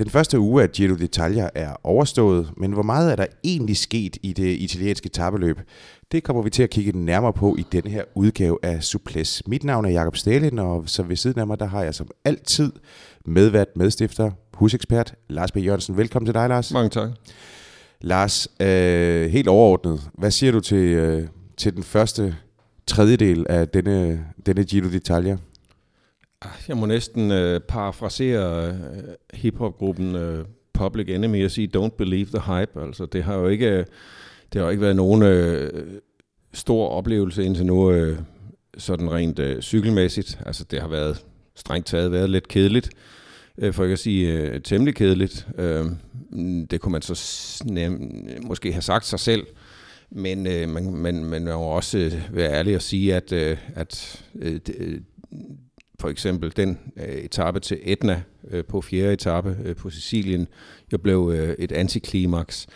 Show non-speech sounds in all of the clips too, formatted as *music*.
Den første uge af Giro d'Italia er overstået, men hvor meget er der egentlig sket i det italienske tabeløb? Det kommer vi til at kigge nærmere på i denne her udgave af Suples. Mit navn er Jakob Stalin, og så ved siden af mig, der har jeg som altid medvært medstifter, husekspert Lars B. Jørgensen. Velkommen til dig, Lars. Mange tak. Lars, øh, helt overordnet, hvad siger du til, øh, til den første tredjedel af denne, denne Giro d'Italia? Ah, jeg må næsten øh, parafrasere øh, hiphopgruppen øh, Public Enemy og sige, don't believe the hype. Altså, det har jo ikke, øh, det har ikke været nogen øh, stor oplevelse indtil nu, øh, sådan rent øh, cykelmæssigt. Altså, det har været strengt taget været lidt kedeligt, øh, for ikke at sige øh, temmelig kedeligt. Øh, det kunne man så nem, måske have sagt sig selv, men øh, man, man, man må også øh, være ærlig og sige, at, øh, at øh, for eksempel den øh, etape til Etna øh, på fjerde etape øh, på Sicilien, jo blev øh, et antiklimaks.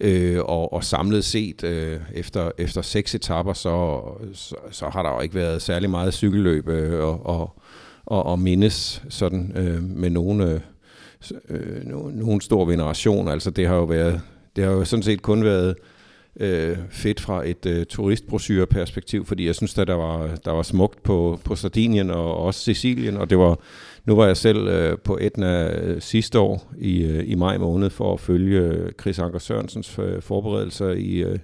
Øh, og, og samlet set, øh, efter, efter seks etapper, så, så, så har der jo ikke været særlig meget cykelløb øh, og, og, og, og mindes sådan øh, med nogen, øh, øh, nogen stor veneration. Altså det har jo været, det har jo sådan set kun været øh, Øh, fedt fra et øh, turistbrosyreperspektiv, fordi jeg synes, at der var, der var smukt på, på Sardinien og også Sicilien, og det var, nu var jeg selv øh, på Etna øh, sidste år i, øh, i maj måned for at følge øh, Chris Anker Sørensens øh, forberedelser i, øh,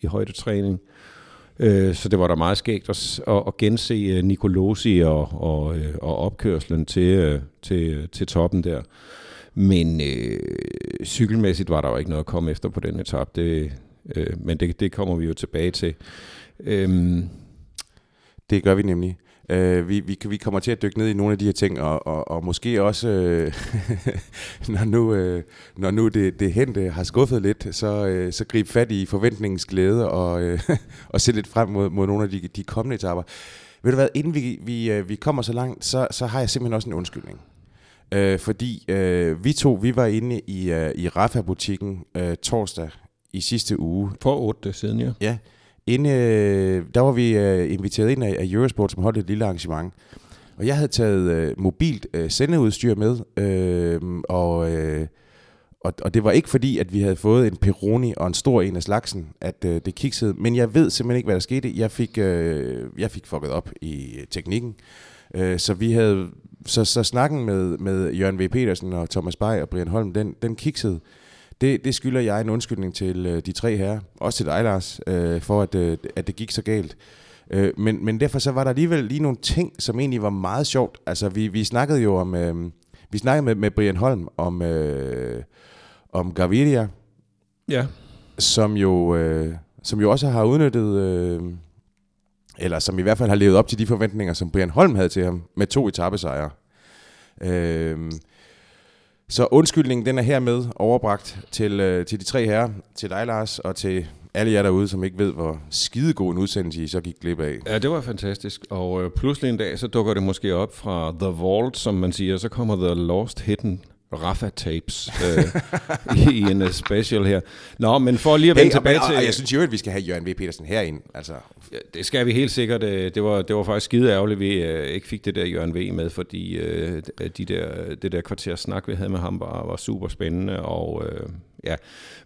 i højdetræning. Øh, så det var der meget skægt at, at, at gense øh, Nicolosi og, og, øh, og opkørslen til, øh, til, øh, til toppen der. Men øh, cykelmæssigt var der jo ikke noget at komme efter på den etape. Det, Øh, men det, det kommer vi jo tilbage til. Øhm. Det gør vi nemlig. Øh, vi, vi, vi kommer til at dykke ned i nogle af de her ting, og, og, og måske også, øh, *laughs* når nu, øh, når nu det, det hente har skuffet lidt, så, øh, så grib fat i forventningens glæde og, øh, *laughs* og se lidt frem mod, mod nogle af de, de kommende etapper. Ved du hvad, inden vi, vi, øh, vi kommer så langt, så, så har jeg simpelthen også en undskyldning. Øh, fordi øh, vi to, vi var inde i, øh, i Rafa-butikken øh, torsdag i sidste uge. For otte siden, ja. Ja. Inde, øh, der var vi øh, inviteret ind af, af Eurosport, som holdt et lille arrangement. Og jeg havde taget øh, mobilt øh, sendeudstyr med, øh, og, øh, og, og det var ikke fordi, at vi havde fået en Peroni og en stor en af slagsen, at øh, det kiksede. Men jeg ved simpelthen ikke, hvad der skete. Jeg fik, øh, jeg fik fucket op i teknikken. Øh, så vi havde så, så snakken med, med Jørgen V. Petersen og Thomas Bay og Brian Holm, den, den kiksede. Det, det skylder jeg en undskyldning til øh, de tre her, også til dig, Lars, øh, for at, øh, at det gik så galt. Øh, men, men derfor så var der alligevel lige nogle ting, som egentlig var meget sjovt. Altså, vi, vi snakkede jo om... Øh, vi snakkede med, med Brian Holm om, øh, om Gaviria. Ja. Som jo, øh, som jo også har udnyttet... Øh, eller som i hvert fald har levet op til de forventninger, som Brian Holm havde til ham, med to etappesejre. Øh, så undskyldningen, den er hermed overbragt til, øh, til de tre herrer, til dig Lars, og til alle jer derude, som ikke ved, hvor skidegod en udsendelse I så gik glip af. Ja, det var fantastisk. Og øh, pludselig en dag, så dukker det måske op fra The Vault, som man siger, så kommer The Lost Hidden Rafa tapes øh, i en uh, special her. Nå, men for lige at vende hey, tilbage og, til... Og, og jeg synes jo, at vi skal have Jørgen V. Petersen herind. Altså. Ja, det skal vi helt sikkert. Øh, det var, det var faktisk skide ærgerligt, at vi uh, ikke fik det der Jørgen V. med, fordi uh, de der, det der kvarter snak, vi havde med ham, var, var super spændende. Og, uh, ja.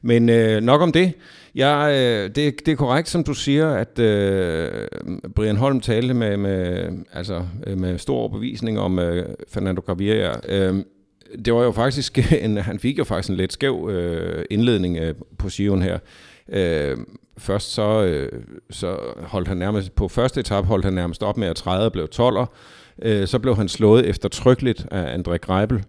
Men uh, nok om det. Ja, uh, det, det er korrekt, som du siger, at uh, Brian Holm talte med, med, altså, med stor overbevisning om uh, Fernando Gaviria. Uh, det var jo faktisk *laughs* en, han fik jo faktisk en lidt skæv øh, indledning øh, på Sion her. Øh, først så, øh, så holdt han nærmest, på første etape holdt han nærmest op med at træde og blev 12'er. Øh, så blev han slået eftertrykkeligt af André Greibel.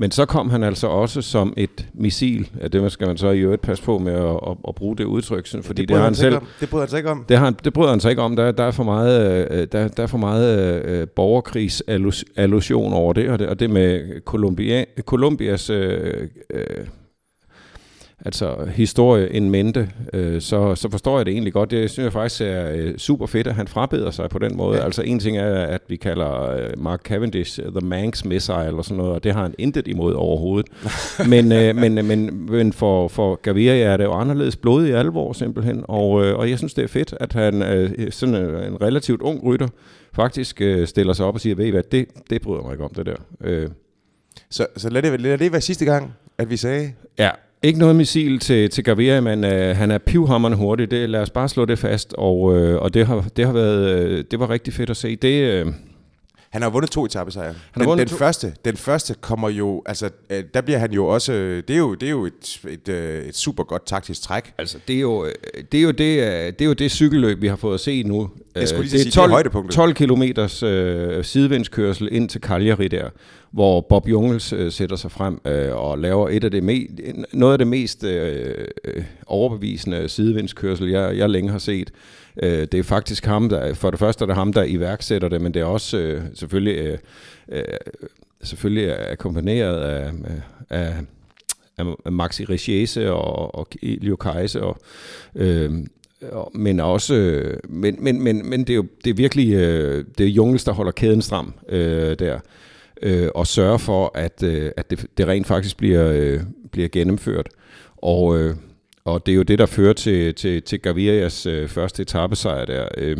Men så kom han altså også som et missil. Det skal man så i øvrigt passe på med at, at, at bruge det udtryk, fordi det, det har han selv. Det bryder han sig ikke om. Det, har, det bryder han sig ikke om. Der, der er for meget, øh, der, der er for meget uh, borgerkrigsallusion over det, og det, og det med Columbia, Columbias uh, uh, altså historie en mente, øh, så, så forstår jeg det egentlig godt. Det synes jeg faktisk er øh, super fedt, at han frabeder sig på den måde. Ja. Altså en ting er, at vi kalder øh, Mark Cavendish The Manx Missile og sådan noget, og det har han intet imod overhovedet. *laughs* men, øh, men, men, men for, for Gaviria er det jo anderledes blodig alvor simpelthen, og, øh, og jeg synes, det er fedt, at han øh, sådan en relativt ung rytter faktisk øh, stiller sig op og siger, ved I hvad, det, det bryder mig ikke om det der. Øh, Så, så lad, det, lad det være sidste gang, at vi sagde... Ja, ikke noget missil til, til Gaviria, men øh, han er pivhammerende hurtig. Det, lad os bare slå det fast, og, øh, og det, har, det har været øh, det var rigtig fedt at se. Det, øh, han har vundet to etappesejre. har Den, den, to- første, den første kommer jo, altså, øh, der bliver han jo også, øh, det er jo, det er jo et, et, øh, et super godt taktisk træk. Altså, det er jo øh, det, er jo det, det, er jo det cykelløb, vi har fået at se nu. Jeg skulle lige til at sige, det er højdepunktet. 12 kilometers øh, sidevindskørsel ind til Cagliari der, hvor Bob Jungels øh, sætter sig frem øh, og laver et af det me- noget af det mest øh, overbevisende sidevindskørsel, jeg, jeg længe har set. Øh, det er faktisk ham, der, for det første er det ham, der iværksætter det, men det er også øh, selvfølgelig, øh, øh, selvfølgelig akkompagneret af, af, af Maxi Richiese og, og Elio Kajse og øh, men også øh, men, men, men, men det er jo det er virkelig øh, det er Jungels der holder kæden stram øh, der øh, og sørger for at øh, at det, det rent faktisk bliver øh, bliver gennemført. Og øh, og det er jo det der fører til til til Gavirias øh, første etappesejr der øh,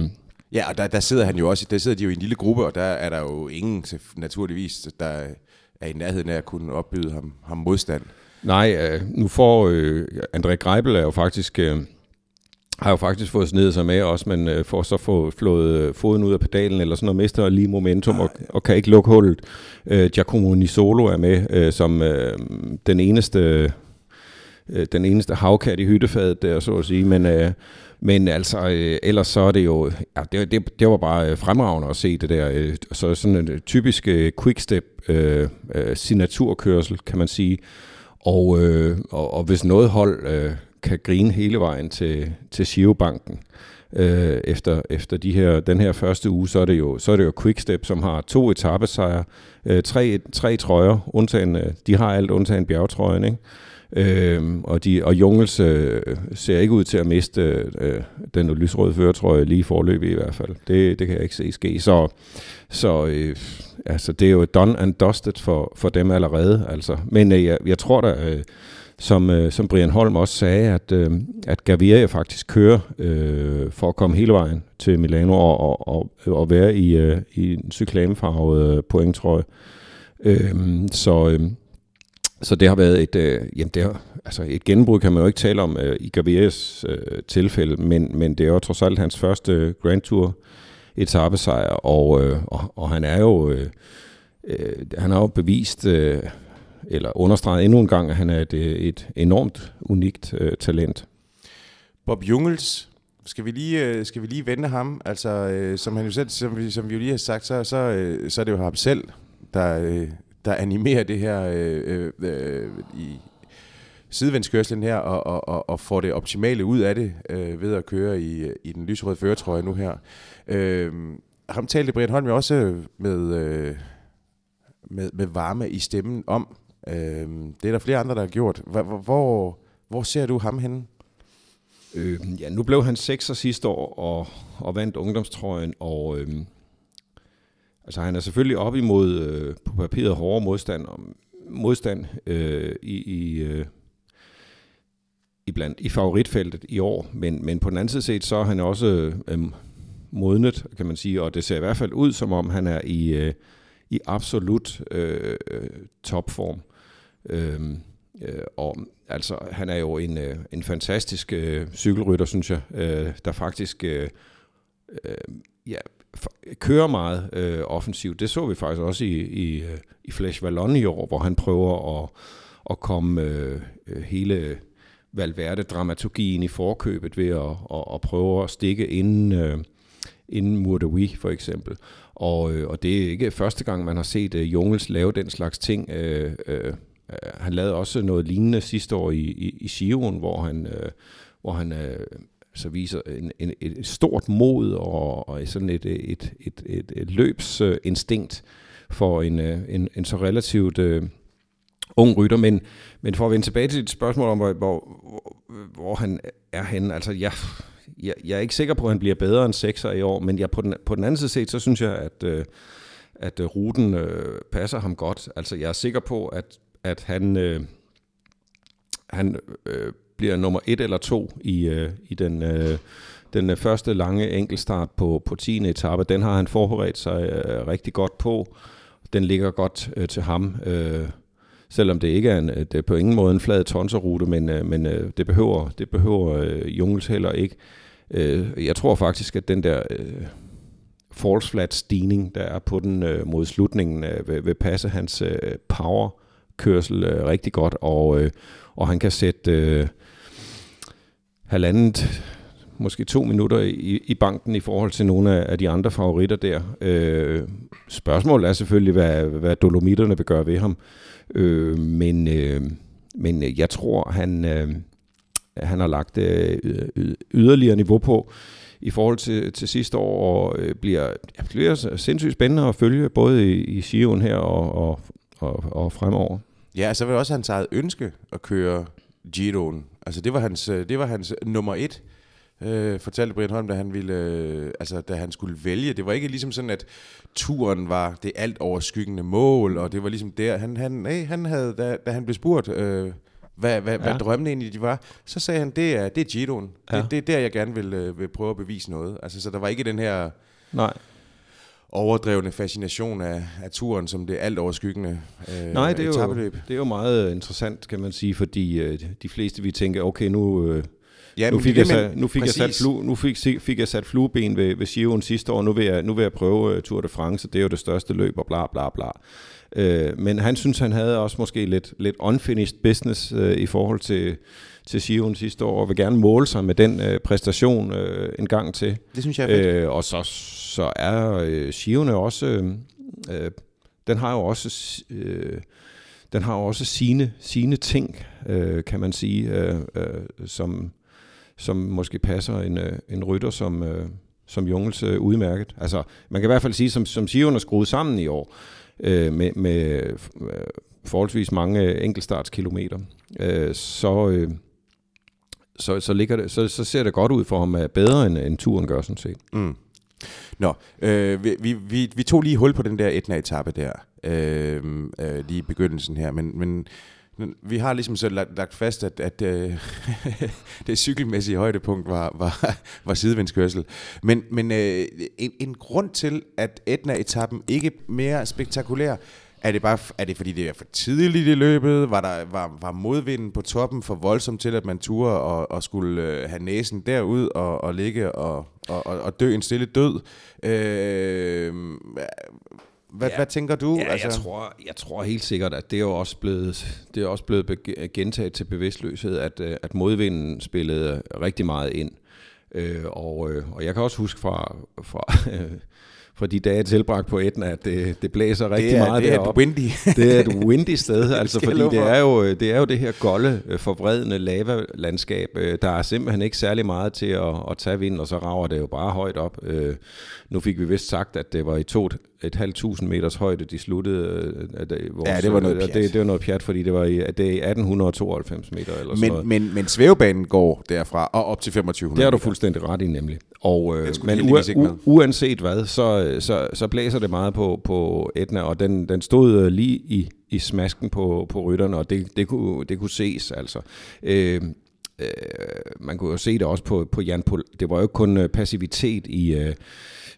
Ja, og der, der sidder han jo også, der sidder de jo i en lille gruppe, og der er der jo ingen, naturligvis, der er i nærheden af at kunne opbyde ham, ham modstand. Nej, øh, nu får øh, André Greibel er jo faktisk øh, har jo faktisk fået snedet sig med også, men øh, får så få flået øh, foden ud af pedalen eller sådan noget, mister lige momentum og, og kan ikke lukke hullet. Øh, Giacomo Nisolo er med øh, som øh, den eneste øh, den eneste havkat i hyttefadet der, så at sige, men øh, men altså, øh, ellers så er det jo, ja, det, det, det var bare øh, fremragende at se det der. Øh, så sådan en øh, typisk øh, quickstep øh, øh, signaturkørsel, kan man sige. Og, øh, og, og hvis noget hold øh, kan grine hele vejen til, til Girobanken øh, efter, efter de her, den her første uge, så er det jo, så er det jo Quickstep, som har to etappesejre, øh, tre, tre trøjer, undtagen, øh, de har alt undtagen bjergtrøjen, ikke? Øh, og, de, og Jungels øh, ser ikke ud til at miste øh, den lysrøde føretrøje lige i forløbet i hvert fald. Det, det kan jeg ikke se ske. Så, så øh, altså, det er jo done and dusted for, for dem allerede. Altså. Men øh, jeg, jeg tror da, øh, som, øh, som Brian Holm også sagde, at, øh, at Gaviria faktisk kører øh, for at komme hele vejen til Milano og, og, og, og være i, øh, i en cyklamefarvet øh, pointtrøje. Øh, så... Øh, så det har været et, øh, jamen det har, altså et gennembrud, kan man jo ikke tale om øh, i Gavirias øh, tilfælde, men, men det er jo trods alt hans første Grand Tour etappesejr, og, øh, og, og han er jo øh, øh, han har jo bevist øh, eller understreget endnu en gang, at han er et, et enormt unikt øh, talent. Bob Jungels, skal vi lige, øh, skal vi lige vende ham? Altså, øh, som, han jo selv, som, vi, som vi jo lige har sagt, så, så, øh, så er det jo ham selv, der, øh, der animerer det her øh, øh, øh i sidevendskørslen her, og, og, og, og får det optimale ud af det øh, ved at køre i, i den lyserøde føretrøje nu her. Øh, ham talte Brian Holm jo også med, øh, med, med varme i stemmen om. Øh, det er der flere andre, der har gjort. Hvor, hvor, hvor ser du ham henne? Øh, ja, nu blev han 6 sidste år og, og vandt ungdomstrøjen, og øh, altså han er selvfølgelig op imod øh, på papiret hårde modstand, og modstand øh, i, i, øh, i, blandt, i favoritfeltet i år, men, men på den anden side set, så er han også øh, modnet, kan man sige, og det ser i hvert fald ud, som om han er i, øh, i absolut øh, topform. Øh, øh, og altså, han er jo en, øh, en fantastisk øh, cykelrytter, synes jeg, øh, der faktisk øh, øh, ja, kører meget øh, offensivt. Det så vi faktisk også i, i, øh, i Flash Vallon i år, hvor han prøver at, at komme øh, øh hele Valverde-dramaturgien i forkøbet ved at, at, at prøve at stikke inden, øh, inden Murdawi for eksempel. Og, øh, og det er ikke første gang, man har set øh, Jungels lave den slags ting. Øh, øh, han lavede også noget lignende sidste år i, i, i Giroen, hvor han, øh, hvor han øh, så viser en, en, et stort mod og, og sådan et, et, et, et, et løbsinstinkt for en, øh, en, en så relativt øh, ung rytter. Men, men for at vende tilbage til dit spørgsmål om, hvor, hvor, hvor han er henne, altså jeg, jeg, jeg er ikke sikker på, at han bliver bedre end 6'er i år, men jeg, på, den, på den anden side set, så synes jeg, at, øh, at øh, ruten øh, passer ham godt. Altså jeg er sikker på, at, at han, øh, han øh, bliver nummer et eller to i, øh, i den, øh, den øh, første lange enkeltstart på, på 10. etape. Den har han forberedt sig øh, rigtig godt på. den ligger godt øh, til ham. Øh, selvom det ikke er, en, øh, det er på ingen måde en flad tonserrute, men, øh, men øh, det behøver, det behøver øh, Jungels heller ikke. Øh, jeg tror faktisk, at den der øh, false flat stigning, der er på den øh, mod slutningen, øh, vil, vil passe hans øh, powerkørsel øh, rigtig godt, og, øh, og han kan sætte øh, halvandet måske to minutter i, i banken i forhold til nogle af, af de andre favoritter der. Øh, spørgsmålet er selvfølgelig, hvad, hvad Dolomitterne vil gøre ved ham. Øh, men, øh, men jeg tror, han, øh, han har lagt øh, yderligere niveau på i forhold til, til sidste år, og øh, bliver, bliver sindssygt spændende at følge, både i, i Sion her og, og, og, og fremover. Ja, så var det også hans eget ønske at køre Giroen. Altså det var hans, øh, det var hans nummer et øh, fortalte Brian Holm, da han, ville, øh, altså, da han skulle vælge. Det var ikke ligesom sådan, at turen var det alt overskyggende mål, og det var ligesom der, han, han, nej, han havde, da, da han blev spurgt, øh, hvad, hvad, ja. hvad drømmene egentlig de var, så sagde han, det er, det er Giroen. Ja. Det, det er der, jeg gerne vil, øh, vil prøve at bevise noget. Altså, så der var ikke den her... Nej overdrevne fascination af, af turen som det alt overskyggende øh, Nej, det er, jo, det er jo meget interessant, kan man sige, fordi øh, de fleste vi tænker, okay, nu, øh, Ja, nu fik, jeg, sat, nu fik jeg sat flu, nu fik, fik jeg sat flueben ved, ved Giroen sidste år, nu vil jeg, nu vil jeg prøve uh, Tour de France, det er jo det største løb, og bla bla bla. Uh, men han synes, han havde også måske lidt, lidt unfinished business uh, i forhold til, til Giroen sidste år, og vil gerne måle sig med den uh, præstation uh, en gang til. Det synes jeg er fedt. Uh, og så, så er uh, Giroen også, uh, uh, den har jo også... Uh, den har også sine, sine ting, øh, kan man sige, øh, øh, som, som måske passer en, øh, en rytter som, øh, som Jungels øh, udmærket. Altså, man kan i hvert fald sige, som, som Sion er skruet sammen i år, øh, med, med øh, forholdsvis mange enkeltstartskilometer, øh, så, øh, så, så, ligger det, så, så ser det godt ud for ham, at bedre end, end turen gør sådan set. Mm. Nå, øh, vi, vi, vi vi tog lige hul på den der etna-etappe der, øh, øh, lige i begyndelsen her, men, men vi har ligesom så lagt, lagt fast, at, at øh, *laughs* det cykelmæssige højdepunkt var, var, var sidevindskørsel. Men, men øh, en, en grund til, at Etna-etappen ikke mere spektakulær, er det bare er det fordi det er for tidligt i løbet? Var der var, var modvinden på toppen for voldsomt til at man turde og, og skulle øh, have næsen derud og, og ligge og, og, og dø en stille død? Øh, hvad, ja. hvad tænker du? Ja, altså? jeg, tror, jeg tror helt sikkert, at det er jo også blevet, det er også blevet gentaget til bevidstløshed, at, øh, at modvinden spillede rigtig meget ind. Øh, og, øh, og jeg kan også huske fra, fra *laughs* for de dage tilbragt på Etna, at det, det blæser rigtig det er, meget det deroppe. Det er et windy. *laughs* det er et windy sted, *laughs* altså fordi det er, jo, det er jo det her golde, øh, forvredende lavalandskab. Øh, der er simpelthen ikke særlig meget til at, at tage vind, og så rager det jo bare højt op. Øh, nu fik vi vist sagt, at det var i to et halvt tusind meters højde, de sluttede. At vores, ja, det var noget pjat. Det, det var noget pjat, fordi det var i, det er 1892 meter eller men, sådan Men, men svævebanen går derfra og op til 2500 Det har du fuldstændig ret i nemlig. Og, øh, men u- u- uanset hvad, så, så, så blæser det meget på, på Etna, og den, den stod øh, lige i, i smasken på, på rytterne, og det, det, kunne, det kunne ses altså. Øh, øh, man kunne jo se det også på, på Jan Pol. Det var jo ikke kun øh, passivitet i... Øh,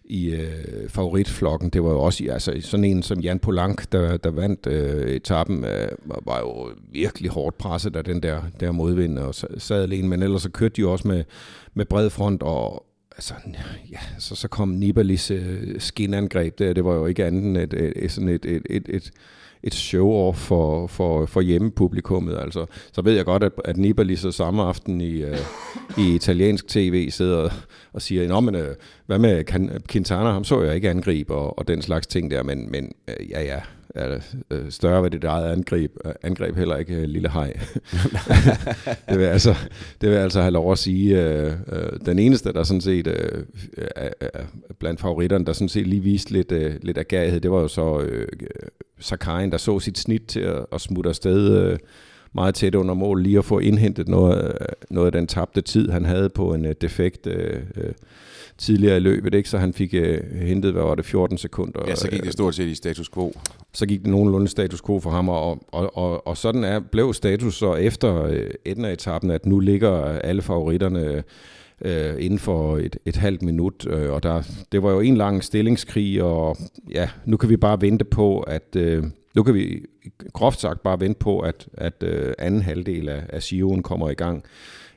i øh, favoritflokken. Det var jo også altså, sådan en som Jan Polank, der, der vandt øh, etappen, øh, var jo virkelig hårdt presset af den der, der modvind og sad alene. Men ellers så kørte de jo også med, med bred front, og, altså, ja, så, så kom Nibalis øh, skinangreb der, det var jo ikke andet end et, et, et, sådan et, et, et, et, et show-off for, for, for hjemmepublikummet. Altså, så ved jeg godt, at, at Nibali så øh, samme aften i, øh, i italiensk tv sidder og siger, Nå, men øh, hvad med Quintana, ham så jeg ikke angribe og, og den slags ting der, men, men øh, ja, ja, er øh, større ved dit eget angreb, øh, angreb heller ikke øh, lille hej. *laughs* det, vil altså, det vil altså have lov at sige. Øh, øh, den eneste, der sådan set øh, blandt favoritterne, der sådan set lige viste lidt, øh, lidt agerighed, det var jo så øh, Sakarin, der så sit snit til at, at smutte afsted øh, meget tæt under mål, lige at få indhentet noget, noget af den tabte tid, han havde på en øh, defekt øh, øh, tidligere i løbet, ikke? så han fik øh, hentet, hvad var det, 14 sekunder. Ja, så gik det stort set i status quo. Så gik det nogenlunde status quo for ham, og, og, og, og sådan er, blev status så efter øh, Etna-etappen, at nu ligger alle favoritterne øh, inden for et, et halvt minut. Øh, og der, det var jo en lang stillingskrig, og ja, nu kan vi bare vente på, at... Øh, nu kan vi groft sagt bare vente på, at, at øh, anden halvdel af, af Sion kommer i gang.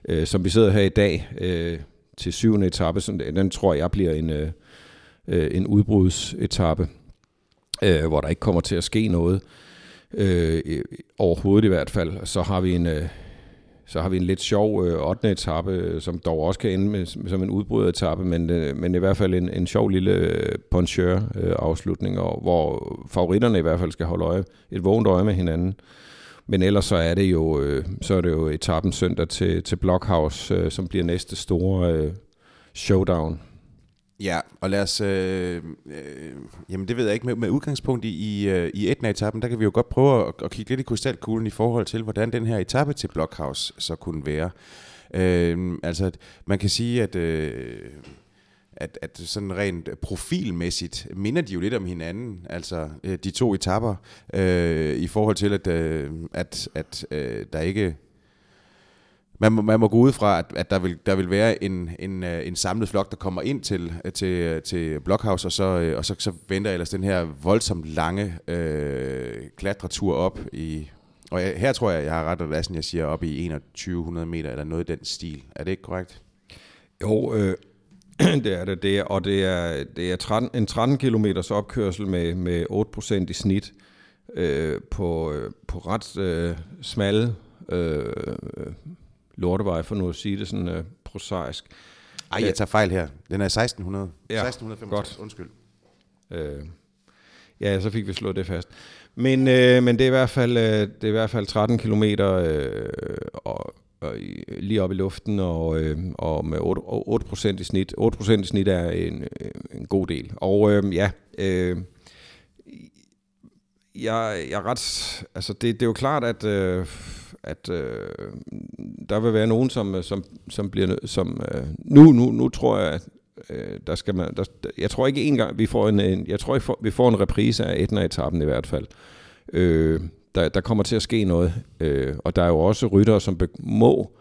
Øh, som vi sidder her i dag øh, til syvende etape, så den tror jeg bliver en, øh, øh en udbrudsetappe, øh, hvor der ikke kommer til at ske noget. Øh, overhovedet i hvert fald. Så har vi en, øh, så har vi en lidt sjov øh, 8. etape, som dog også kan ende med, som en udbryderetappe, men, øh, men i hvert fald en, en sjov lille øh, poncheur-afslutning, øh, og, hvor favoritterne i hvert fald skal holde øje, et vågent øje med hinanden. Men ellers så er det jo, øh, så er det jo etappen søndag til, til Blockhouse, øh, som bliver næste store øh, showdown. Ja, og lad os, øh, øh, jamen det ved jeg ikke, med, med udgangspunkt i, i, øh, i Etna-etappen, der kan vi jo godt prøve at, at kigge lidt i krystalkuglen i forhold til, hvordan den her etape til Blockhouse så kunne være. Øh, altså, man kan sige, at... Øh, at, at sådan rent profilmæssigt minder de jo lidt om hinanden, altså øh, de to etapper, øh, i forhold til, at, øh, at, at øh, der ikke man må, man må gå ud fra, at, at der, vil, der vil være en, en, øh, en samlet flok, der kommer ind til, til, til Blockhouse, og så, øh, og så, så venter ellers den her voldsomt lange øh, klatretur op i... Og jeg, her tror jeg, jeg har ret at lassen, jeg siger op i 2100 meter, eller noget i den stil. Er det ikke korrekt? Jo, øh, *clears throat* det er det, det er, og det er, det er 13, en 13 km opkørsel med, med 8% i snit øh, på, øh, på ret øh, smalle øh, lortevej, for nu at sige det sådan uh, prosaisk. Ej, jeg tager fejl her. Den er 1600. Ja, 1665, godt. undskyld. Uh, ja, så fik vi slået det fast. Men, uh, men det, er i hvert fald, uh, det er i hvert fald 13 km og, og lige op i luften og, øh, og med 8, 8 i snit. 8% i snit er en, øh, en god del. Og øh, ja, øh, jeg, jeg er ret... Altså, det, det er jo klart, at... Øh, at øh, der vil være nogen, som, som, som bliver... Som, øh, nu, nu, nu tror jeg, at øh, der skal man... Der, jeg tror ikke engang, vi får en, en jeg tror ikke, vi får en reprise af Etna-etappen i hvert fald. Øh, der, der kommer til at ske noget. Øh, og der er jo også ryttere, som be, må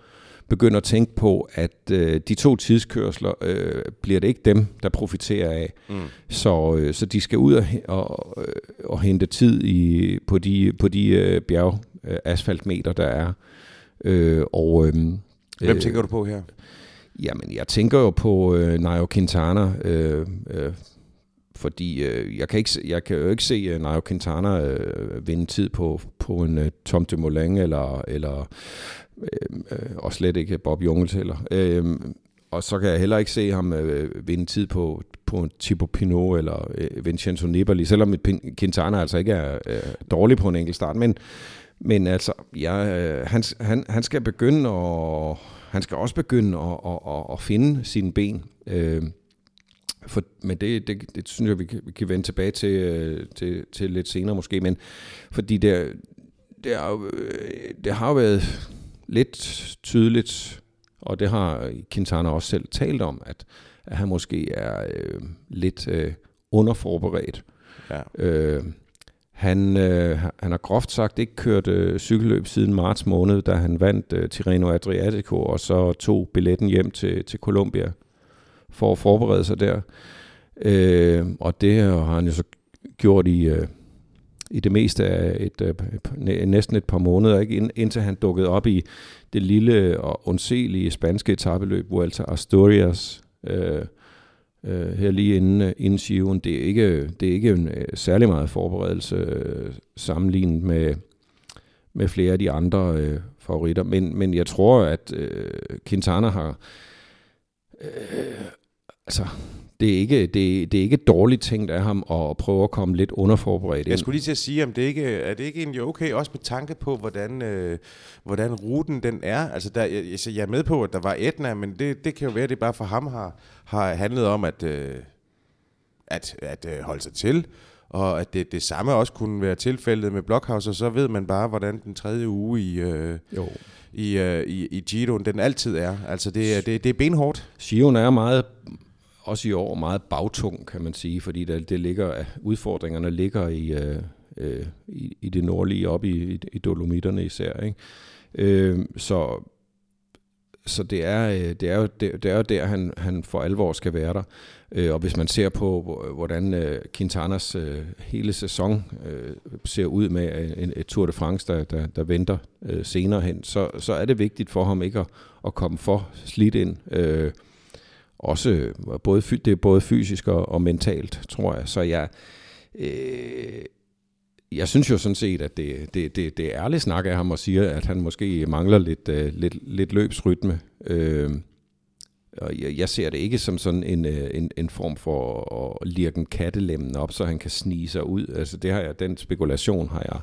begynde at tænke på, at øh, de to tidskørsler øh, bliver det ikke dem, der profiterer af. Mm. Så, øh, så de skal ud og, og, og hente tid i, på de, på de øh, bjerg øh, asfaltmeter, der er. Øh, og, øh, Hvem tænker du på her? Jamen, jeg tænker jo på øh, Nairo Quintana, øh, øh, fordi øh, jeg, kan ikke, jeg kan jo ikke se uh, Nairo Quintana øh, vinde tid på, på en øh, uh, Tom de Moulin, eller, eller øh, øh, og slet ikke Bob Jungels heller. Øh, og så kan jeg heller ikke se ham øh, vinde tid på, på Thibaut Pinot eller øh, Vincenzo Nibali, selvom Quintana altså ikke er øh, dårlig på en enkelt start. Men, men altså, ja, øh, han, han, han skal begynde at, han skal også begynde at, at, at, at finde sine ben. Øh, for, men det, det, det synes jeg, vi kan, vi kan vende tilbage til, øh, til, til lidt senere måske. Men fordi det, det, er, det har jo været lidt tydeligt, og det har Quintana også selv talt om, at, at han måske er øh, lidt øh, underforberedt. Ja. Øh, han, øh, han har groft sagt ikke kørt øh, cykelløb siden marts måned, da han vandt øh, Tirreno Adriatico, og så tog billetten hjem til, til Colombia for at forberede sig der. Øh, og det har han jo så gjort i, øh, i det meste af et, øh, næsten et par måneder, ikke? indtil han dukkede op i det lille og undselige spanske etabeløb, Vuelta Asturias, øh, øh, her lige inden, inden Giroen. Det er ikke, det er ikke en øh, særlig meget forberedelse øh, sammenlignet med, med flere af de andre øh, favoritter. Men, men jeg tror, at øh, Quintana har... Øh, altså, det er ikke, det, det er ikke dårligt tænkt af ham at prøve at komme lidt underforberedt ind. Jeg skulle lige til at sige, om det ikke, er det ikke egentlig okay, også med tanke på, hvordan, øh, hvordan ruten den er? Altså, der, jeg, jeg er med på, at der var Etna, men det, det kan jo være, at det bare for ham har, har handlet om at, øh, at, at øh, holde sig til, og at det, det samme også kunne være tilfældet med Blockhouse, og så ved man bare, hvordan den tredje uge i... Øh, jo i, øh, i, i Giroen, den altid er. Altså det, det, det er benhårdt. Giroen er meget også i år meget bagtung, kan man sige, fordi der, det ligger, udfordringerne ligger i, øh, øh, i, i det nordlige, op i, i Dolomitterne især. Ikke? Øh, så så det er, øh, det er jo det, det er jo der, han, han for alvor skal være der. Øh, og hvis man ser på, hvordan øh, Quintanas øh, hele sæson øh, ser ud med øh, en, et Tour de France, der, der, der venter øh, senere hen, så, så er det vigtigt for ham ikke at, at komme for slidt ind. Øh, også både, det er både fysisk og, og mentalt, tror jeg. Så jeg, øh, jeg synes jo sådan set, at det, det, det, det er ærligt snak af ham og siger, at han måske mangler lidt, øh, lidt, lidt løbsrytme. Øh, og jeg, jeg ser det ikke som sådan en, øh, en, en form for at lirke kattelemmen op, så han kan snige sig ud. Altså det har jeg, den spekulation har jeg,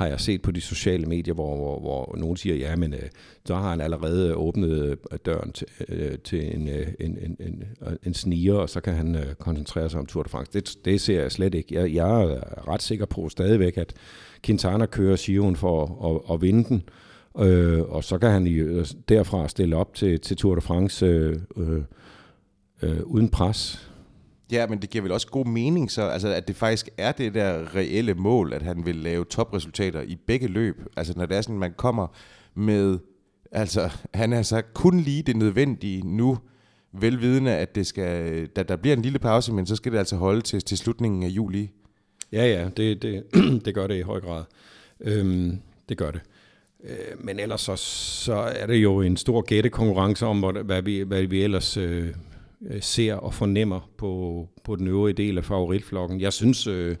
har jeg set på de sociale medier, hvor, hvor, hvor nogen siger, ja, men øh, så har han allerede åbnet øh, døren til, øh, til en, øh, en, en, en, en sniger, og så kan han øh, koncentrere sig om Tour de France. Det, det ser jeg slet ikke. Jeg, jeg er ret sikker på stadigvæk, at Quintana kører Giroen for at, at vinde den, øh, og så kan han øh, derfra stille op til, til Tour de France øh, øh, øh, uden pres. Ja, men det giver vel også god mening så, altså, at det faktisk er det der reelle mål, at han vil lave topresultater i begge løb. Altså når det er sådan, man kommer med, altså han er så kun lige det nødvendige nu, velvidende, at det skal, der, der bliver en lille pause, men så skal det altså holde til, til slutningen af juli. Ja, ja, det, det, *clears throat* det gør det i høj grad. Øhm, det gør det. Øh, men ellers så, så er det jo en stor gættekonkurrence om, hvad vi, hvad vi ellers øh, øh, Øh, ser og fornemmer på, på den øvrige del af favoritflokken. Jeg synes, øh,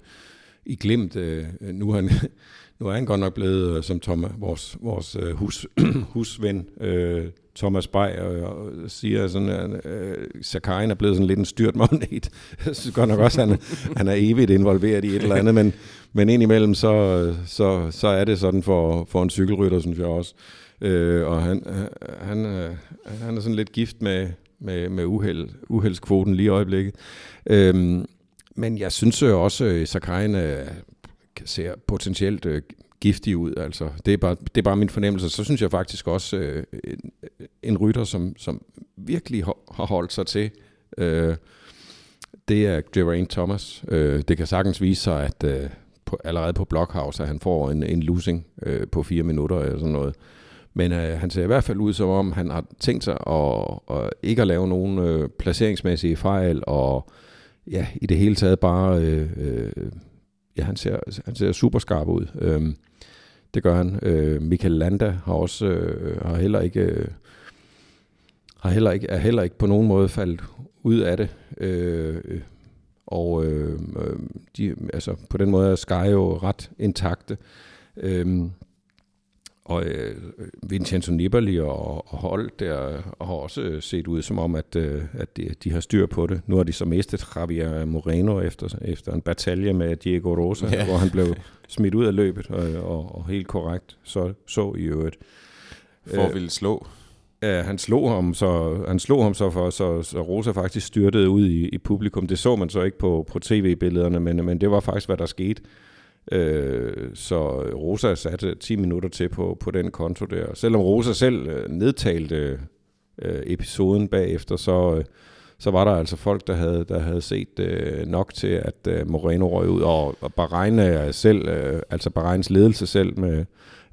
i glemt, øh, nu, er han, *laughs* nu er han godt nok blevet, øh, som Thomas, vores, vores øh, hus, *clears throat* husven, øh, Thomas Bay, og, og siger sådan, at øh, Sakarin er blevet sådan lidt en styrt magnet. *laughs* Jeg synes godt nok også, at han, han er evigt involveret i et eller andet, men, men indimellem så, så, så er det sådan for, for en cykelrytter, synes jeg også. Øh, og han, øh, han, øh, han er sådan lidt gift med, med, med uheld, uheldskvoten lige i øjeblikket. Øhm, men jeg synes jo også, at Sakarin øh, øh ser potentielt øh, giftig ud. Altså, det, er bare, det er bare min fornemmelse. Så synes jeg faktisk også, øh, en, en rytter, som, som virkelig har holdt sig til, øh, det er Geraint Thomas. Øh, det kan sagtens vise sig, at øh, på, allerede på Blockhouse, at han får en, en losing øh, på fire minutter eller sådan noget. Men øh, han ser i hvert fald ud som om, han har tænkt sig at, at ikke at lave nogen øh, placeringsmæssige fejl, og ja, i det hele taget bare, øh, øh, ja, han ser, han ser super skarp ud. Øh, det gør han. Øh, Michael Landa har også, øh, har heller ikke, øh, har heller ikke, er heller ikke på nogen måde faldet ud af det. Øh, og øh, øh de, altså, på den måde er Sky jo ret intakte. Øh, og øh, Vincenzo Nibali og, og hold der har også set ud som om, at, øh, at de, de har styr på det. Nu har de så mistet Javier Moreno efter, efter en batalje med Diego Rosa, ja. hvor han blev *laughs* smidt ud af løbet, og, og, og helt korrekt så, så i øvrigt. For at ville slå. Ja, han slog ham så, han slog ham så, for, så, så Rosa faktisk styrtede ud i, i publikum. Det så man så ikke på, på tv-billederne, men, men det var faktisk, hvad der skete. Øh, så Rosa satte 10 minutter til på, på den konto der. Selvom Rosa selv øh, nedtalte øh, episoden bagefter, så, øh, så var der altså folk, der havde, der havde set øh, nok til, at øh, Moreno røg ud. Og, og Bahrein selv, øh, altså Bahreins ledelse selv med,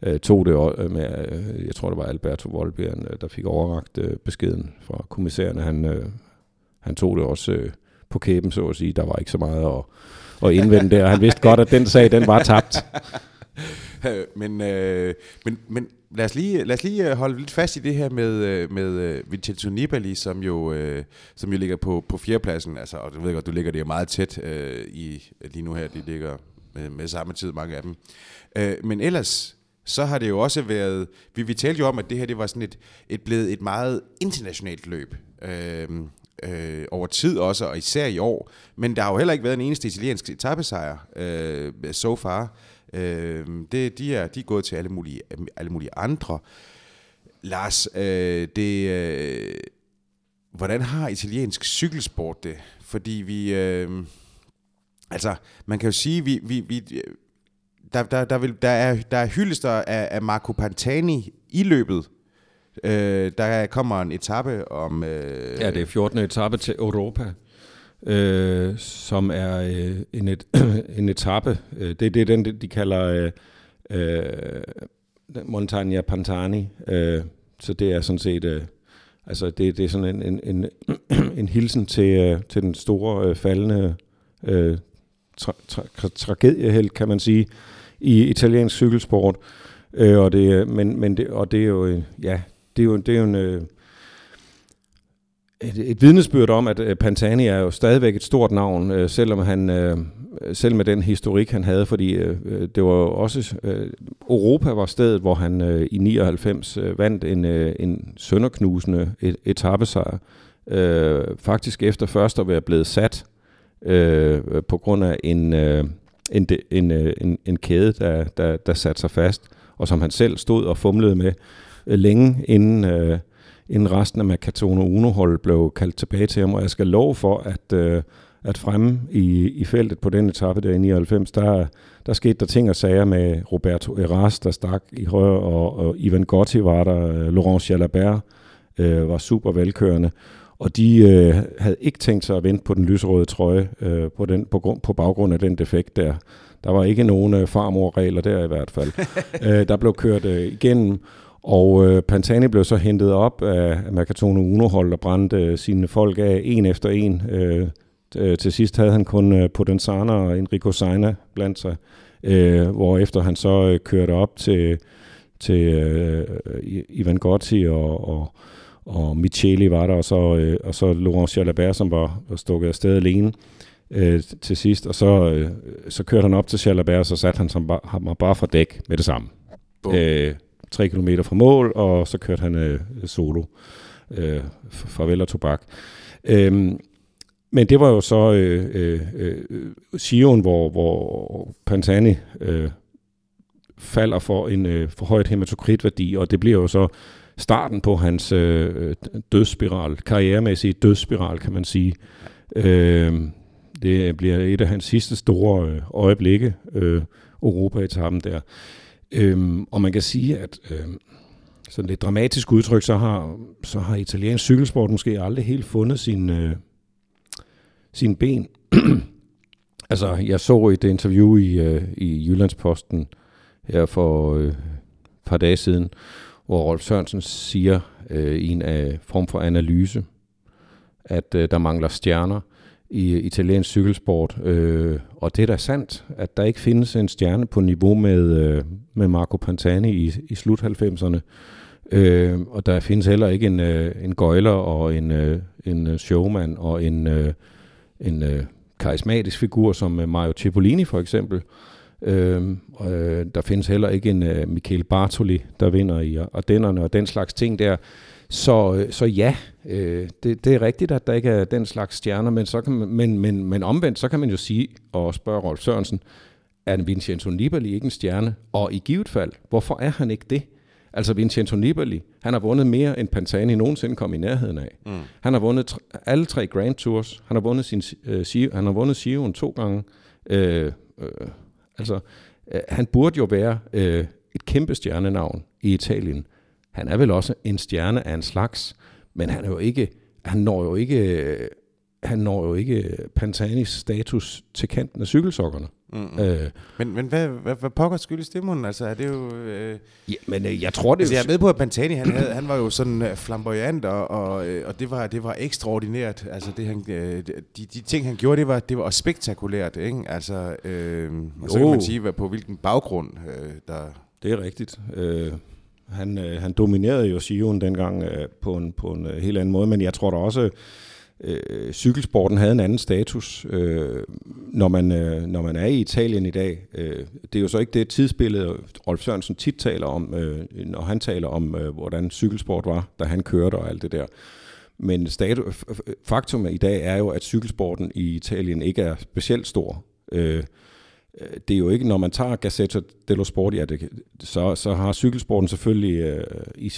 øh, tog det øh, med, øh, jeg tror det var Alberto Volbjørn, øh, der fik overragt øh, beskeden fra kommissæren, Han, øh, han tog det også øh, på kæben, så at sige. Der var ikke så meget at og indvende der. Han vidste godt, at den sag, den var tabt. *laughs* men, øh, men, men lad os lige, lad os lige øh, holde lidt fast i det her med, øh, med øh, Vincenzo Nibali, som jo, øh, som jo ligger på, på fjerdepladsen. Altså, og du ved godt, du ligger der meget tæt øh, i, lige nu her. De ligger med, med samme tid, mange af dem. Øh, men ellers, så har det jo også været... Vi, vi talte jo om, at det her det var sådan et, et blevet et meget internationalt løb. Øh, øh, over tid også, og især i år. Men der har jo heller ikke været en eneste italiensk etappesejr øh, so far. Øh, det, de, er, de er gået til alle mulige, alle mulige andre. Lars, øh, det, øh, hvordan har italiensk cykelsport det? Fordi vi... Øh, altså, man kan jo sige, vi, vi, vi øh, der, der, der, vil, der, er, der er hyldester af, af Marco Pantani i løbet, Øh, der kommer en etape om... Øh, ja, det er 14. etape til Europa, øh, som er øh, en, et, *clears throat* en etape. Øh, det, det er den, de kalder øh, øh, Montagna Pantani. Øh, så det er sådan set, øh, altså det, det er sådan en, en, en, *clears throat* en hilsen til, øh, til den store øh, faldende øh, tra, tra, tra, tragedieheld, kan man sige, i italiensk cykelsport. Øh, og det, øh, men, men det, og det er jo, øh, ja, det er jo, det er jo en, øh, et, et vidnesbyrd om, at øh, Pantani er jo stadigvæk et stort navn, øh, selvom han, øh, selv med den historik, han havde, fordi øh, øh det var også, øh, Europa var stedet, hvor han øh, i 99 øh, vandt en, øh, en sønderknusende et, etappesejr, øh, faktisk efter først at være blevet sat øh, på grund af en, øh, en, en, øh, en, en kæde, der, der, der satte sig fast, og som han selv stod og fumlede med øh, længe inden... Øh, inden resten af Mercatone Uno-holdet blev kaldt tilbage til ham, og jeg skal love for, at, øh, at fremme i, i feltet på den etape der i 99, der, der skete der ting og sager med Roberto Eras, der stak i højre, og, og Ivan Gotti var der, øh, Laurent Jalabert øh, var super velkørende, og de øh, havde ikke tænkt sig at vente på den lyserøde trøje øh, på, den, på, på baggrund af den defekt der. Der var ikke nogen øh, farmorregler der i hvert fald. *laughs* øh, der blev kørt øh, igennem, og øh, Pantani blev så hentet op af Mercatone Uno-hold og brændte øh, sine folk af en efter en. Øh, øh, til sidst havde han kun øh, Potenzana og Enrico Seina blandt sig, øh, hvor efter han så øh, kørte op til, til øh, Ivan Gotti og, og, og Micheli var der, og så, øh, og så Laurent Jalabert, som var, var stukket afsted alene øh, til sidst. Og så, øh, så kørte han op til Jalabert, og så satte han ham bare, ham bare fra dæk med det samme. Øh, 3 km fra mål, og så kørte han øh, solo. Øh, farvel og tobak. Øhm, men det var jo så øh, øh, øh, Sion, hvor, hvor Pantani øh, falder for en øh, for højt hematokritværdi, og det bliver jo så starten på hans øh, dødsspiral, karrieremæssige dødsspiral, kan man sige. Øh, det bliver et af hans sidste store øh, øjeblikke, øh, Europa-etappen der. Øhm, og man kan sige, at øhm, sådan lidt dramatisk udtryk, så har, så har italiensk cykelsport måske aldrig helt fundet sin, øh, sin ben. *clears throat* altså, jeg så et interview i, øh, i Jyllandsposten her for øh, et par dage siden, hvor Rolf Sørensen siger øh, i en af form for analyse, at øh, der mangler stjerner i italiensk cykelsport. Øh, og det er da sandt, at der ikke findes en stjerne på niveau med, øh, med Marco Pantani i, i slut 90'erne. Øh, og der findes heller ikke en, øh, en gøjler og en, øh, en øh, showman og en, øh, en øh, karismatisk figur som øh, Mario Cipollini for eksempel. Øh, øh, der findes heller ikke en øh, Michael Bartoli, der vinder i Ardennerne og den slags ting der. Så, øh, så ja, øh, det, det er rigtigt, at der ikke er den slags stjerner, men, så kan man, men, men, men omvendt, så kan man jo sige, og spørge Rolf Sørensen, er Vincenzo Nibali ikke en stjerne? Og i givet fald, hvorfor er han ikke det? Altså Vincenzo Nibali, han har vundet mere end Pantani nogensinde kom i nærheden af. Mm. Han har vundet alle tre Grand Tours. Han har vundet sin øh, han har vundet Sion to gange. Øh, øh, altså øh, han burde jo være øh, et kæmpe stjernenavn i Italien. Han er vel også en stjerne af en slags, men han er jo ikke, han når jo ikke, han når jo ikke Pantanis status til kanten af cykelsokkerne. Mm-hmm. Øh, men men hvad, hvad, hvad pokker skyldes det, mon? Altså, er det jo... Øh... Ja, men øh, jeg tror det... Altså, jeg er med på, at Pantani, han, havde, han var jo sådan uh, flamboyant, og, og, øh, og det, var, det var ekstraordinært. Altså, det, han, øh, de, de ting, han gjorde, det var, det var spektakulært, ikke? Altså, øh, og så kan man sige, hvad, på hvilken baggrund øh, der... Det er rigtigt. Øh, han, øh, han dominerede jo Sion dengang øh, på en, på en øh, helt anden måde, men jeg tror da også, øh, cykelsporten havde en anden status, øh, når, man, øh, når man er i Italien i dag. Øh, det er jo så ikke det tidsbillede, Rolf Sørensen tit taler om, øh, når han taler om, øh, hvordan cykelsport var, da han kørte og alt det der. Men status, faktum i dag er jo, at cykelsporten i Italien ikke er specielt stor. Øh, det er jo ikke, når man tager Gazzetta dello Sport, ja, det, så, så har cykelsporten selvfølgelig øh,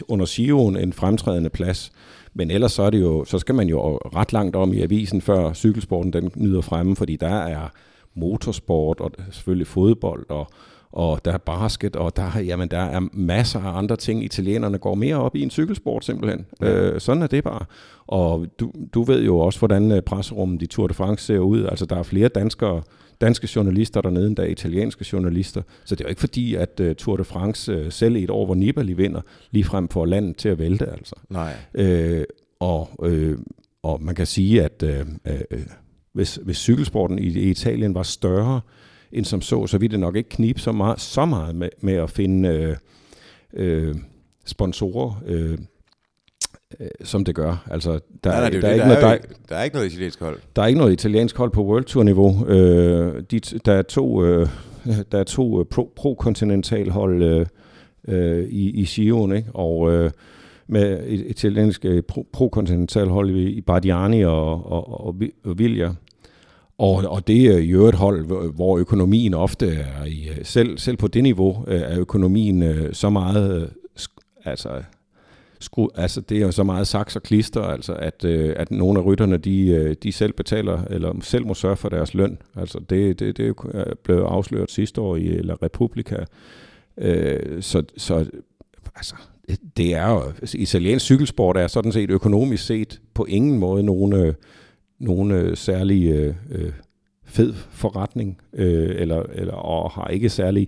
under Sion en fremtrædende plads. Men ellers så, er det jo, så skal man jo ret langt om i avisen, før cykelsporten den nyder fremme, fordi der er motorsport og selvfølgelig fodbold og, og der er basket, og der, jamen, der er masser af andre ting. Italienerne går mere op i en cykelsport simpelthen. Ja. Øh, sådan er det bare. Og du, du ved jo også, hvordan øh, presserummet i Tour de France ser ud. Altså, der er flere danskere, danske journalister dernede, endda italienske journalister. Så det er jo ikke fordi, at uh, Tour de France uh, selv i et år, hvor Nibali vinder, lige frem for landet til at vælte. Altså. Nej. Øh, og, øh, og man kan sige, at øh, øh, hvis, hvis cykelsporten i, i Italien var større end som så, så ville det nok ikke knibe så meget, så meget med, med at finde øh, øh, sponsorer, øh, øh, som det gør. Altså, der, Nej, nej, det er der, jo er det, ikke der, noget, er der, der er ikke noget italiensk hold. der er ikke noget italiensk hold på World Tour niveau. Øh, de, der er to, øh, der er to øh, pro, pro-kontinental hold øh, øh, i, i Sion, ikke? og øh, med et italiensk pro, pro-kontinental hold i, i Bardiani og, og, og, og Villa. Og, og det er jo et hold, hvor- økonomien ofte er i, selv, selv på det niveau, er økonomien så meget, altså, skru, altså det er jo så meget saks og klister, altså at, øh, at nogle af rytterne, de, øh, de selv betaler, eller selv må sørge for deres løn. Altså det, det, det øh, blev afsløret sidste år i La Repubblica. Øh, så, så altså, det er jo, italiensk cykelsport er sådan set økonomisk set på ingen måde nogen, øh, nogen øh, særlig øh, øh, fed forretning, øh, eller, eller, og har ikke særlig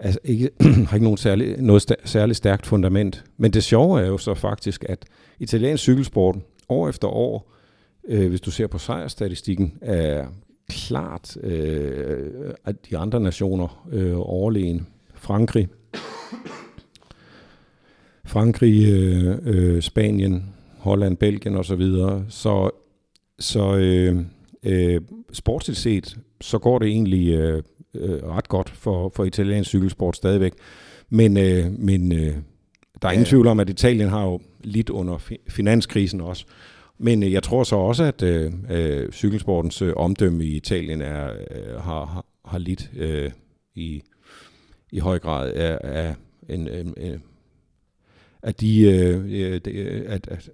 altså ikke, *clears throat* har ikke nogen særlig, noget sta- særligt stærkt fundament. Men det sjove er jo så faktisk, at italiensk cykelsport år efter år, øh, hvis du ser på sejrstatistikken, er klart øh, at de andre nationer øh, overlegen. Frankrig, Frankrig, øh, øh, Spanien, Holland, Belgien osv. Så, så øh, øh, sportsligt set, så går det egentlig øh, øh, ret godt for, for italiensk cykelsport stadigvæk. Men, øh, men øh, der er ingen tvivl om, at Italien har jo lidt under fi- finanskrisen også. Men øh, jeg tror så også, at øh, øh, cykelsportens øh, omdømme i Italien er, øh, har, har, har lidt øh, i, i høj grad af, af en, en, en at de øh, øh, øh, at, at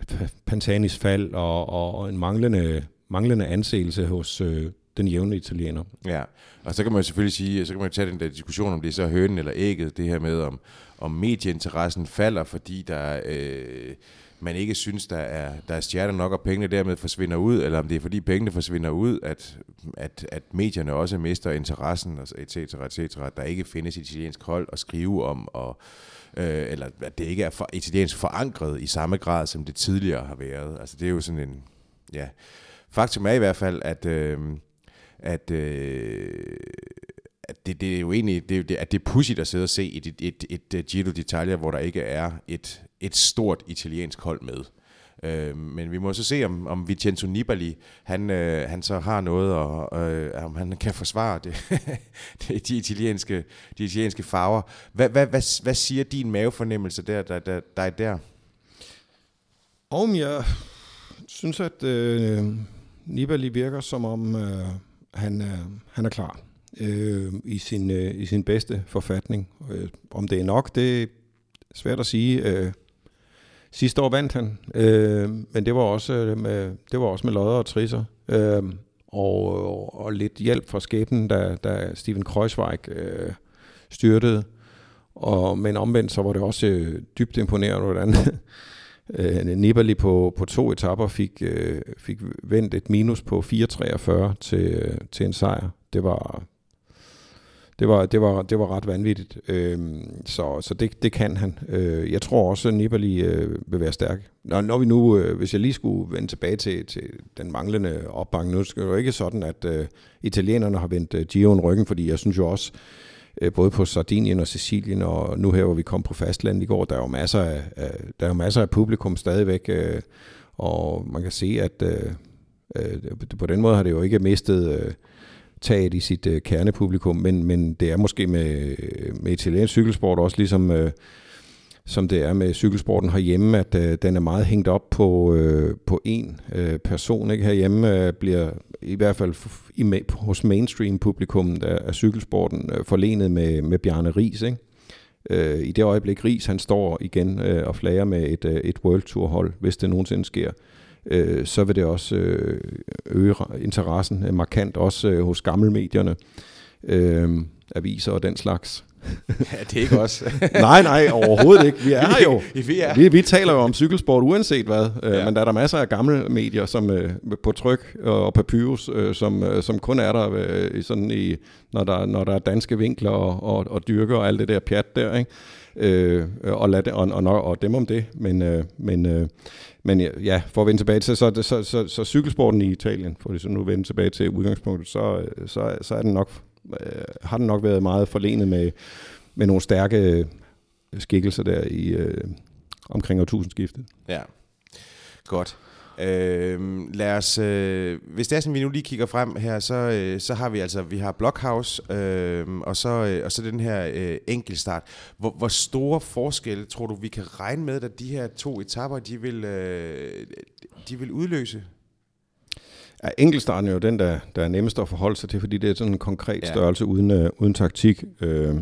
Pantanis fald og, og, og en manglende manglende anseelse hos øh, den jævne italiener. Ja, og så kan man jo selvfølgelig sige, så kan man tage den der diskussion, om det er så hønen eller ægget, det her med, om, om medieinteressen falder, fordi der, øh, man ikke synes, der er, der er stjerner nok, og pengene dermed forsvinder ud, eller om det er fordi pengene forsvinder ud, at, at, at medierne også mister interessen, og et cetera, et cetera, at der ikke findes italiensk hold at skrive om, og, øh, eller at det ikke er for, italiensk forankret i samme grad, som det tidligere har været. Altså det er jo sådan en, ja, faktum er i hvert fald, at, øh, at, øh, at det, det er jo egentlig, det, det, at det er pudsigt at sidde og se et, et, et, et, et Giro d'Italia, hvor der ikke er et, et stort italiensk hold med. Øh, men vi må så se, om, om Vincenzo Nibali, han, øh, han så har noget, og øh, om han kan forsvare det, *laughs* det, de, italienske, de italienske farver. Hvad, hvad, hvad, hvad siger din mavefornemmelse der, der, der, der er der? Om jeg synes, at øh, Nibali virker som om, øh, han, er, han er klar øh, i, sin, øh, i sin bedste forfatning. Øh, om det er nok, det er svært at sige. Øh, sidste år vandt han, øh, men det var også øh, med, det var også med lodder og trisser. Øh, og, og, og lidt hjælp fra skæbnen, da, da Steven Kreuzweig øh, styrtede. Og, men omvendt så var det også øh, dybt imponerende, hvordan øh, Nibali på, på to etapper fik, øh, fik vendt et minus på 4,43 til, øh, til en sejr. Det var, det var, det var, det var ret vanvittigt. Øh, så så det, det kan han. Øh, jeg tror også, at Nibali øh, vil være stærk. Når, når vi nu, øh, hvis jeg lige skulle vende tilbage til, til den manglende opbakning, nu skal det jo ikke sådan, at øh, italienerne har vendt øh, Giroen ryggen, fordi jeg synes jo også, øh, Øh, både på Sardinien og Sicilien, og nu her, hvor vi kom på fastlandet i går, der er jo masser af, der er jo masser af publikum stadigvæk, øh, og man kan se, at øh, på den måde har det jo ikke mistet taget i sit kernepublikum, men, men det er måske med, med italiensk cykelsport også ligesom... Som det er med cykelsporten herhjemme, at øh, den er meget hængt op på, øh, på en øh, person. Ikke? Herhjemme øh, bliver i hvert fald f- i, ma- hos mainstream publikum der er cykelsporten øh, forlenet med, med Bjarne Ries. Ikke? Øh, I det øjeblik Ries han står igen øh, og flager med et, øh, et World Tour hold, hvis det nogensinde sker, øh, så vil det også øh, øge interessen øh, markant, også øh, hos gammelmedierne, øh, aviser og den slags. *laughs* ja, det er ikke os. *laughs* nej, nej, overhovedet ikke. Vi er jo. *laughs* Vi er. Vi, vi taler jo om cykelsport uanset hvad, øh, Ja. men der er der masser af gamle medier som øh, på tryk og papyrus, øh, som, øh, som kun er der, øh, i sådan i, når, der, når der er danske vinkler og, og, og dyrker og alt det der pjat der, ikke? Øh, og, lad og, og, og, og dem om det, men, øh, men, øh, men ja, for at vende tilbage til, så, så, så, så, så cykelsporten i Italien, for så nu at vende tilbage til udgangspunktet, så, så, så er den nok, øh, har den nok været meget forlenet med, med nogle stærke øh, skikkelser der i øh, omkring årtusindskiftet. Ja, godt. Øh, lad os, øh, hvis det er sådan, vi nu lige kigger frem her, så, øh, så har vi altså, vi har Blockhouse, øh, og, så, øh, og så den her øh, enkeltstart. Hvor, hvor store forskelle tror du, vi kan regne med, at de her to etapper, de vil, øh, de vil udløse? Ja, enkeltstarten er jo den, der, der er nemmest at forholde sig til, fordi det er sådan en konkret Ja. størrelse uden, øh, uden taktik. Øh,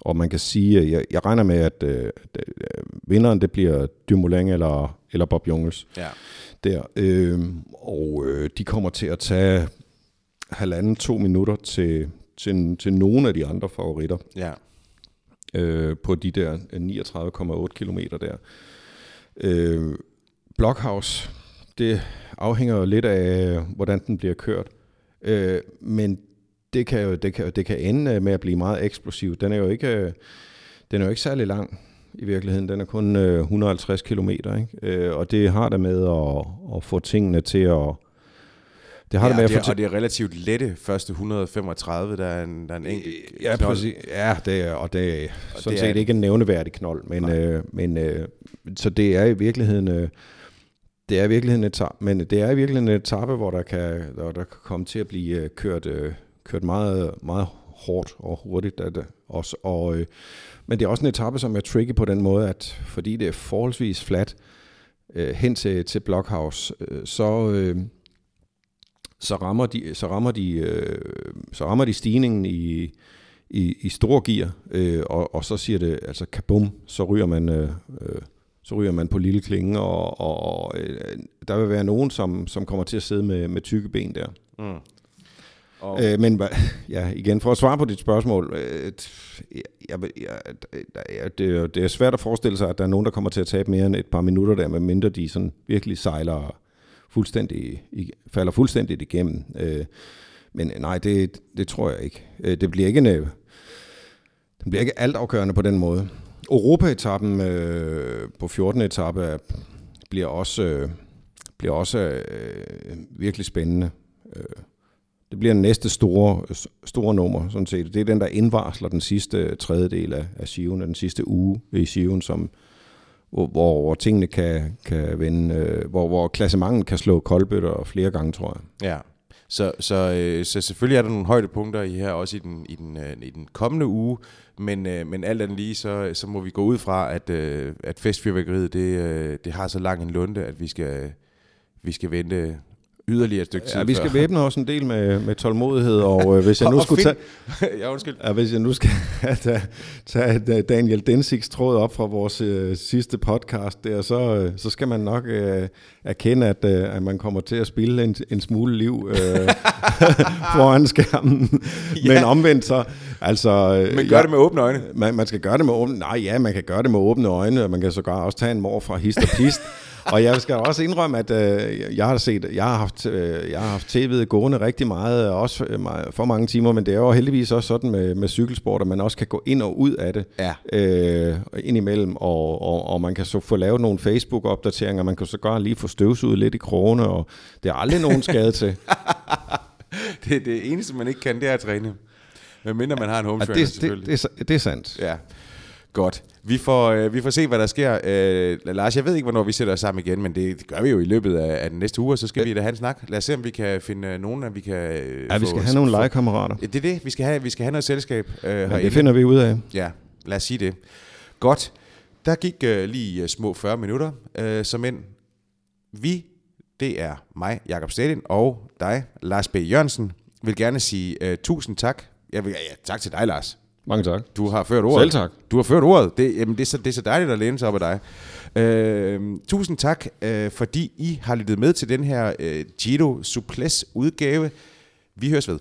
og man kan sige, at jeg, jeg regner med, at øh, at, øh, vinderen det bliver Dumoulin eller, eller Bob Jungels Ja. der. Øh, og øh, de kommer til at tage halvanden, to minutter til, til, til nogle af de andre favoritter Ja. øh, på de der 39,8 kilometer der. Øh, Blockhouse, det afhænger jo lidt af, hvordan den bliver kørt. Øh, men det kan jo det kan, det kan ende med at blive meget eksplosiv. Den er jo ikke, øh, den er jo ikke særlig lang i virkeligheden. Den er kun øh, 150 kilometer, ikke? Øh, og det har det med at, at få tingene til at... Det har ja, det med at det, få er- til, og det er relativt lette første 135, der er en, der er en enkelt Ja, knold. præcis. Ja, det er, og det er Og sådan det set er- ikke en nævneværdig knold, men, Nej. øh, men øh, så det er i virkeligheden øh, det er i virkeligheden et etape, men det er i virkeligheden et etape, hvor der kan, der, der kan komme til at blive øh, kørt, øh, kørt meget, meget hårdt og hurtigt af det også. Og, øh, men det er også en etape, som er tricky på den måde, at fordi det er forholdsvis fladt øh, hen til, til Blockhouse, øh, så, øh, så rammer de, så rammer de, øh, så rammer de stigningen i, i, i store gear, øh, og, og så siger det, altså kabum, så ryger man, øh, øh, så ryger man på lille klinge, og, og, og øh, der vil være nogen, som, som kommer til at sidde med, med tykke ben der. Mm. Og, Øh, men *laughs* ja, igen, for at svare på dit spørgsmål, øh, jeg, jeg, jeg, det, er- det er svært at forestille sig, at der er nogen, der kommer til at tabe mere end et par minutter der, medmindre de sådan virkelig sejler fuldstændig, falder fuldstændigt igennem. Øh, men nej, det, det tror jeg ikke. Øh, det bliver ikke en, øh, det bliver ikke altafgørende på den måde. Europa-etappen øh, på 14. etape bliver også, øh, bliver også øh, virkelig spændende. Øh, det bliver den næste store, store nummer, sådan set. Det er den, der indvarsler den sidste tredjedel af, af Sion, den sidste uge i Sion, som, hvor, hvor, hvor tingene kan, kan vende, øh, hvor, hvor klassemangen kan slå koldbøtter flere gange, tror jeg. Ja, så, så, øh, så selvfølgelig er der nogle højdepunkter i her, også i den, i den, øh, i den kommende uge, men, øh, men alt andet lige, så, så må vi gå ud fra, at, øh, at festfyrværkeriet, det, øh, det har så lang en lunde, at vi skal, vi skal vente yderligere et stykke tid. Ja, vi skal før. væbne os en del med, med tålmodighed, og øh, hvis jeg *laughs* nu skulle tage... *laughs* ja, undskyld. Ja, hvis jeg nu skal *laughs* tage, tage Daniel Densigs tråd op fra vores øh, sidste podcast der, så, øh, så skal man nok øh, erkende, at, øh, at man kommer til at spille en, en smule liv øh, foran skærmen. Ja. Men omvendt så, altså... øh, Men gør det med åbne øjne. Man, man skal gøre det med åbne... Nej, ja, man kan gøre det med åbne øjne, og man kan sågar også tage en mor fra hist og pist. Og jeg skal også indrømme, at øh, jeg har set, jeg har haft, øh, jeg har haft tv'et gående rigtig meget, også for, meget- for mange timer, men det er jo heldigvis også sådan med, med cykelsport, at man også kan gå ind og ud af det Ja. øh, indimellem, og, og, og man kan så få lavet nogle Facebook-opdateringer, man kan sågar lige få støvsuget lidt i krogene, og det er aldrig nogen skade til. *laughs* *laughs* Det, det eneste, man ikke kan, det er at træne. Men mindre man har en home Ja, trainer, det, selvfølgelig. det, det, er- det er sandt. Ja, godt. Vi får, øh, vi får se, hvad der sker. Øh, Lars, jeg ved ikke, hvornår vi sætter os sammen igen, men det, det gør vi jo i løbet af, af den næste uge, og så skal vi da have en snak. Lad os se, om vi kan finde øh, nogen, at vi kan øh, Ja, vi skal have nogle legekammerater. Ja, det er det. Vi skal have, vi skal have noget selskab øh, herinde. det finder vi ud af. Ja, lad os sige det. Godt. Der gik øh, lige øh, små 40 minutter, øh, som ind. Vi, det er mig, Jakob Stedin, og dig, Lars B. Jørgensen, vil gerne sige øh, tusind tak. Jeg vil, ja, tak til dig, Lars. Mange tak. Du har ført ordet. Selv tak. Du har ført ordet. Det, jamen, det, er, så, det er så dejligt at læne sig op af dig. Øh, tusind tak, øh, fordi I har lyttet med til den her øh, Giro Suples udgave. Vi høres ved.